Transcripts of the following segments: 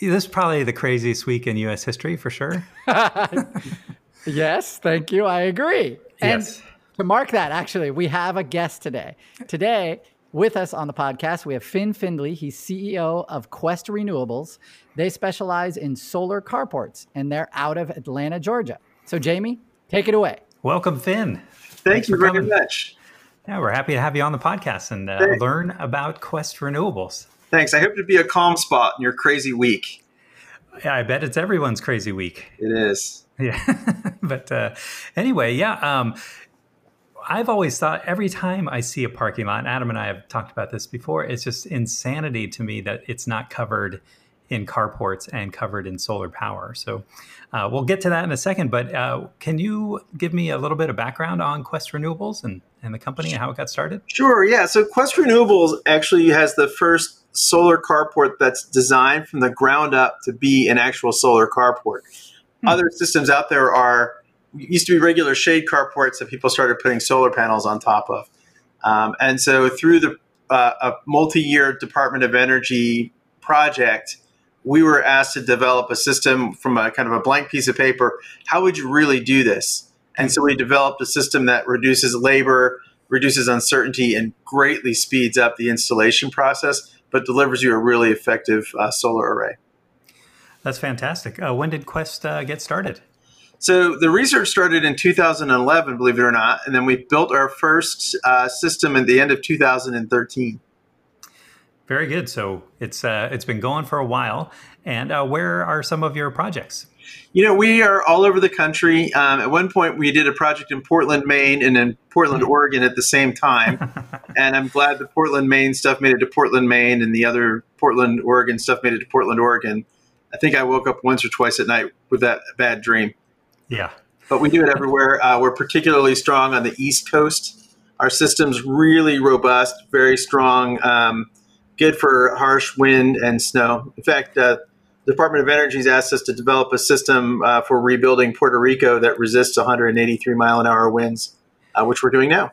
This is probably the craziest week in U.S. history for sure. yes, thank you. I agree. Yes. And to mark that, actually, we have a guest today. Today, with us on the podcast, we have Finn Findley. He's CEO of Quest Renewables. They specialize in solar carports, and they're out of Atlanta, Georgia. So, Jamie, take it away. Welcome, Finn. Thank Thanks you for very coming. much. Yeah, we're happy to have you on the podcast and uh, learn about Quest Renewables. Thanks. I hope to be a calm spot in your crazy week. Yeah, I bet it's everyone's crazy week. It is. Yeah. but uh, anyway, yeah. Um, I've always thought every time I see a parking lot, Adam and I have talked about this before, it's just insanity to me that it's not covered in carports and covered in solar power. So uh, we'll get to that in a second. But uh, can you give me a little bit of background on Quest Renewables and, and the company and how it got started? Sure. Yeah. So Quest Renewables actually has the first solar carport that's designed from the ground up to be an actual solar carport. Hmm. Other systems out there are used to be regular shade carports that people started putting solar panels on top of. Um, and so through the uh, a multi-year Department of Energy project, we were asked to develop a system from a kind of a blank piece of paper. How would you really do this? And so we developed a system that reduces labor, reduces uncertainty, and greatly speeds up the installation process, but delivers you a really effective uh, solar array. That's fantastic. Uh, when did Quest uh, get started? So the research started in 2011, believe it or not, and then we built our first uh, system at the end of 2013. Very good. So it's uh, it's been going for a while. And uh, where are some of your projects? You know, we are all over the country. Um, at one point, we did a project in Portland, Maine, and in Portland, Oregon at the same time. and I'm glad the Portland, Maine stuff made it to Portland, Maine, and the other Portland, Oregon stuff made it to Portland, Oregon. I think I woke up once or twice at night with that bad dream. Yeah. But we do it everywhere. Uh, we're particularly strong on the East Coast. Our system's really robust, very strong, um, good for harsh wind and snow. In fact, uh, the Department of Energy has asked us to develop a system uh, for rebuilding Puerto Rico that resists 183 mile an hour winds, uh, which we're doing now.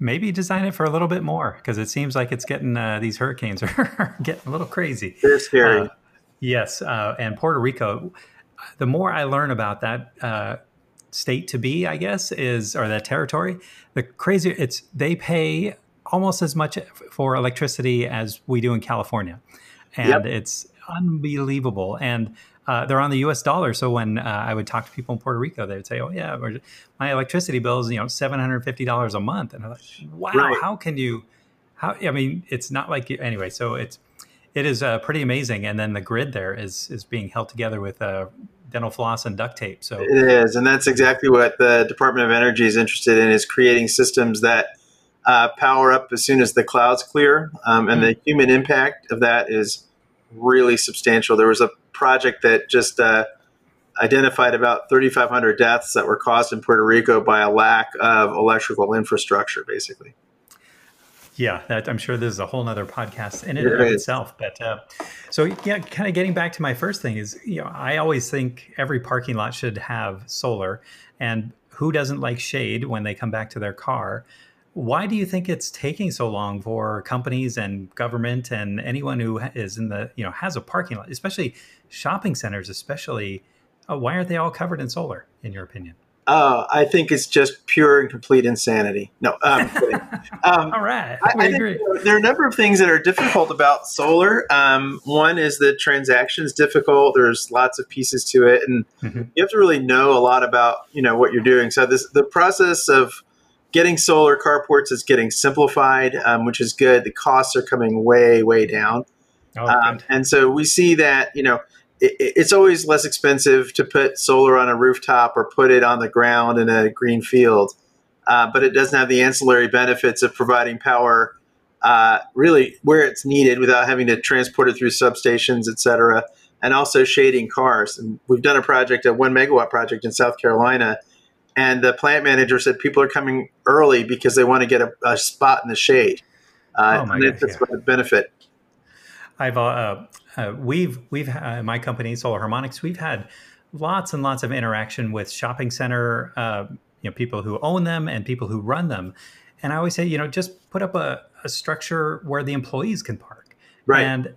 Maybe design it for a little bit more because it seems like it's getting uh, these hurricanes are getting a little crazy. They're scary. Uh, yes, uh, and Puerto Rico. The more I learn about that uh, state to be, I guess, is or that territory, the crazier it's. They pay almost as much for electricity as we do in California, and Yep. it's unbelievable. And uh, they're on the U.S. dollar, so when uh, I would talk to people in Puerto Rico, they would say, "Oh yeah, my electricity bill is you know seven hundred fifty dollars a month," and I'm like, "Wow, Right. how can you?" How I mean, it's not like you, anyway. So it's it is uh, pretty amazing, and then the grid there is is being held together with uh, dental floss and duct tape. So It is, and that's exactly what the Department of Energy is interested in: is creating systems that uh, power up as soon as the clouds clear, um, and the human impact of that is really substantial. There was a project that just uh, identified about 3,500 deaths that were caused in Puerto Rico by a lack of electrical infrastructure, basically. Yeah, that, I'm sure this is a whole nother podcast in and It of is. itself. But uh, so yeah, kind of getting back to my first thing is, you know, I always think every parking lot should have solar, and who doesn't like shade when they come back to their car? Why do you think it's taking so long for companies and government and anyone who is in the you know has a parking lot, especially shopping centers, especially? Uh, why aren't they all covered in solar? In your opinion? Uh, I think it's just pure and complete insanity. No, kidding. Um, All right, I, I think agree. there are a number of things that are difficult about solar. Um, one is the transaction's difficult. There's lots of pieces to it, and Mhm. you have to really know a lot about you know what you're doing. So this the process of getting solar carports is getting simplified, um, which is good. The costs are coming way, way down. Oh, Um, and so we see that, you know, it, it's always less expensive to put solar on a rooftop or put it on the ground in a green field, uh, but it doesn't have the ancillary benefits of providing power uh, really where it's needed without having to transport it through substations, et cetera, and also shading cars. And we've done a project, a one megawatt project in South Carolina, and the plant manager said people are coming early because they want to get a, a spot in the shade. Uh, Oh my and that's yeah. a benefit. I've uh, uh, we've we've uh, my company Solar Harmonics. We've had lots and lots of interaction with shopping center, uh, you know, people who own them and people who run them. And I always say, you know, just put up a, a structure where the employees can park, Right. and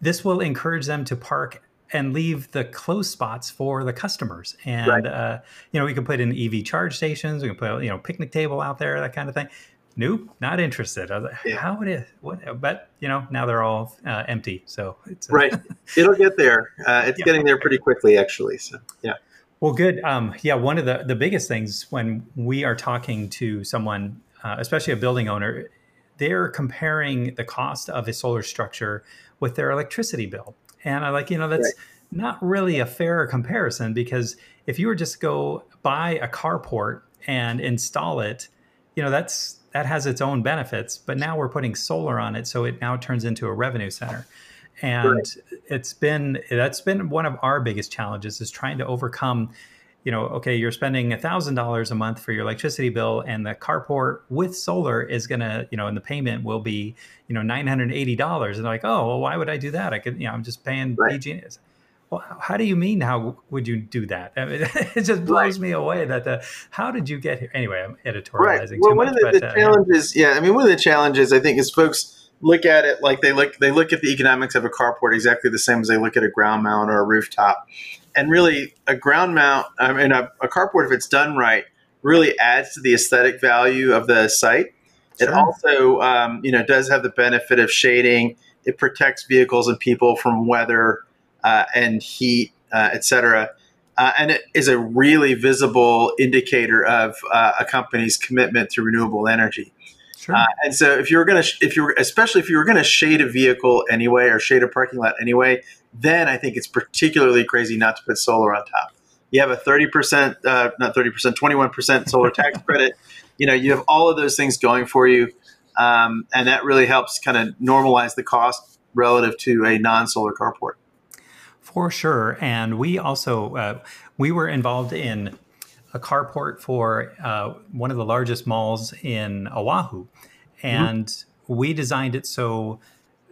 this will encourage them to park and leave the closed spots for the customers. And Right. uh, you know, we can put in EV charge stations. We can put you know picnic table out there, that kind of thing. Nope, not interested. I was like, Yeah. how would it? What? But you know, now they're all uh, empty. So it's uh, Right. It'll get there. Uh, it's Yeah. getting there pretty quickly, actually. So, yeah. Well, good. Um, yeah, one of the the biggest things when we are talking to someone, uh, especially a building owner, they're comparing the cost of a solar structure with their electricity bill, and I like you know that's not really a fair comparison because if you were just go buy a carport and install it, you know that's that has its own benefits, but now we're putting solar on it, so it now turns into a revenue center. And Right. it's been that's been one of our biggest challenges is trying to overcome you know okay you're spending $1000 a month for your electricity bill and the carport with solar is going to you know and the payment will be you know $980 and they're like oh well why would i do that i could you know i'm just paying Right. PG. well how- do you mean how would you do that I mean, it just blows me away that the how did you get here anyway i'm editorializing Right. too Well, one much of the, but the uh, yeah. challenges, yeah, I mean, one of the challenges I think is folks look at it like they look they look at the economics of a carport exactly the same as they look at a ground mount or a rooftop, and really a ground mount, I mean, a, a carport if it's done right, really adds to the aesthetic value of the site. It also, um, you know, does have the benefit of shading. It protects vehicles and people from weather uh, and heat, uh, et cetera. Uh, and it is a really visible indicator of uh, a company's commitment to renewable energy. Sure Uh, and so, if you're going to, if you're, especially if you were going to shade a vehicle anyway or shade a parking lot anyway, then I think it's particularly crazy not to put solar on top. You have a 30%, uh, not 30%, 21% solar tax credit. You know, you have all of those things going for you. Um, and that really helps kind of normalize the cost relative to a non solar carport. For sure, and we also uh, we were involved in a carport for uh, one of the largest malls in Oahu, and we designed it so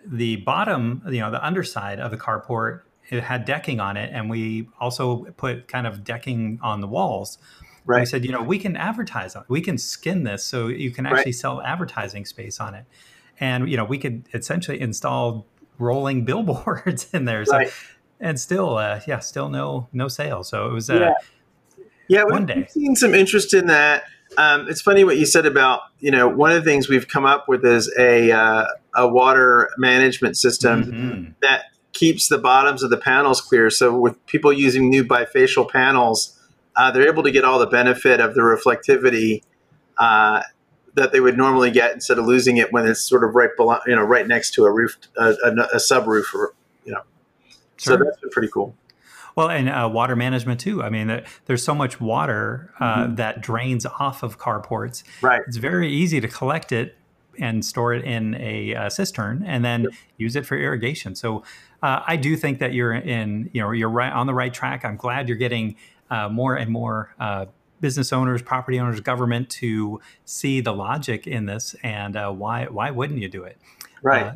the bottom, you know, the underside of the carport, it had decking on it, and we also put kind of decking on the walls. We Right. said, you know, we can advertise on, we can skin this so you can Right. actually sell advertising space on it, and you know, we could essentially install rolling billboards in there. So Right. and still uh yeah still no no sales so it was uh Yeah. Yeah, One we've, day. seen some interest in that. Um, it's funny what you said about you know one of the things we've come up with is a uh, a water management system mhm. that keeps the bottoms of the panels clear. So with people using new bifacial panels, uh, they're able to get all the benefit of the reflectivity uh, that they would normally get instead of losing it when it's sort of right below, you know, right next to a roof, a, a, a subroof, or you know. So Sure. that's been pretty cool. Well and uh, water management too i mean there's so much water uh, Mhm. that drains off of carports Right. it's very easy to collect it and store it in a, uh cistern and then use it for irrigation so uh, i do think that you're in you know you're right on the right track i'm glad you're getting uh, more and more uh, business owners property owners government to see the logic in this and uh, why why wouldn't you do it Right.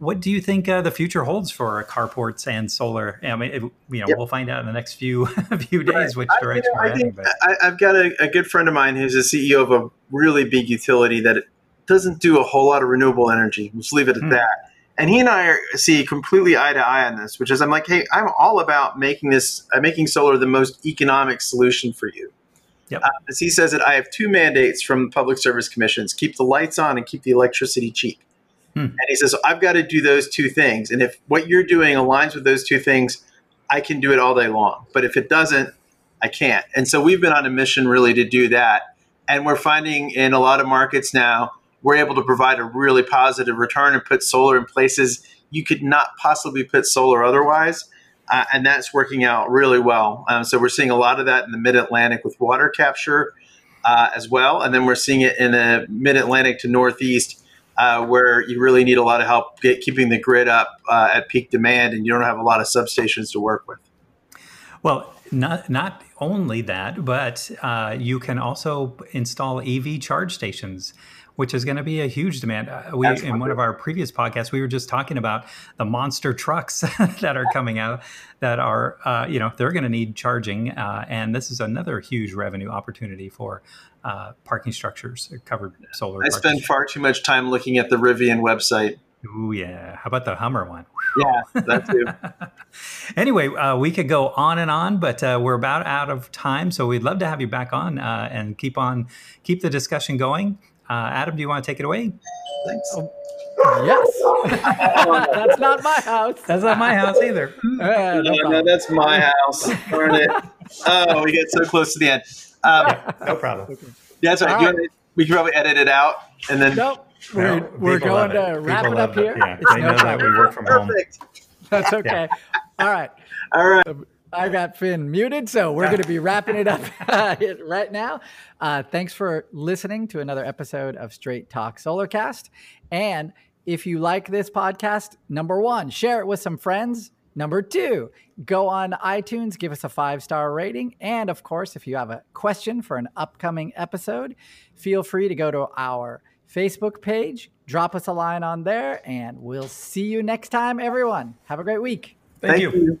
What do you think uh, the future holds for carports and solar? I mean, it, you know, Yep. we'll find out in the next few few days Right. which I- you direction know, we're I heading. think But I, I've got a, a good friend of mine who's a CEO of a really big utility that doesn't do a whole lot of renewable energy. Let's leave it at Hmm. that. And he and I are, see completely eye to eye on this, which is I'm like, hey, I'm all about making this, uh, making solar the most economic solution for you. Yep. Uh, as he says it, I have two mandates from public service commissions: keep the lights on and keep the electricity cheap. Hmm. And he says, I've got to do those two things. And if what you're doing aligns with those two things, I can do it all day long. But if it doesn't, I can't. And so we've been on a mission really to do that. And we're finding in a lot of markets now, we're able to provide a really positive return and put solar in places you could not possibly put solar otherwise. Uh, and that's working out really well. Um, so we're seeing a lot of that in the Mid Atlantic with water capture uh, as well, and then we're seeing it in the Mid Atlantic to Northeast, uh, where you really need a lot of help get, keeping the grid up uh, at peak demand, and you don't have a lot of substations to work with. Well, not not only that, but uh, you can also install EV charge stations which is going to be a huge demand. Uh, we in one of our previous podcasts, we were just talking about the monster trucks that are coming out that are, uh, you know, they're going to need charging, uh, and this is another huge revenue opportunity for uh, parking structures covered solar. I spend far too much time looking at the Rivian website. Oh yeah, how about the Hummer one? Yeah, that too. anyway, uh, we could go on and on, but uh, we're about out of time. So we'd love to have you back on uh, and keep on keep the discussion going. Uh, Adam, do you want to take it away? Thanks. Oh, yes. that's not my house. That's not my house either. Uh, no, no, no, that's my house. Darn it. Oh, we get so close to the end. Um, no problem. Yeah, that's right. right. we can probably edit it out and then. Nope. We're, no, we're going to wrap it up here. Yeah, they know that we work from Perfect. home. That's okay. Yeah. All right. All right. I got Finn muted, so we're going to be wrapping it up right now. Uh, thanks for listening to another episode of Straight Talk Solarcast. And if you like this podcast, number one, share it with some friends. Number two, go on iTunes, give us a five star rating. And of course, if you have a question for an upcoming episode, feel free to go to our Facebook page, drop us a line on there, and we'll see you next time, everyone. Have a great week. Thank, Thank you. you.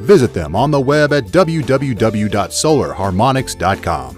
Visit them on the web at www.solarharmonics.com.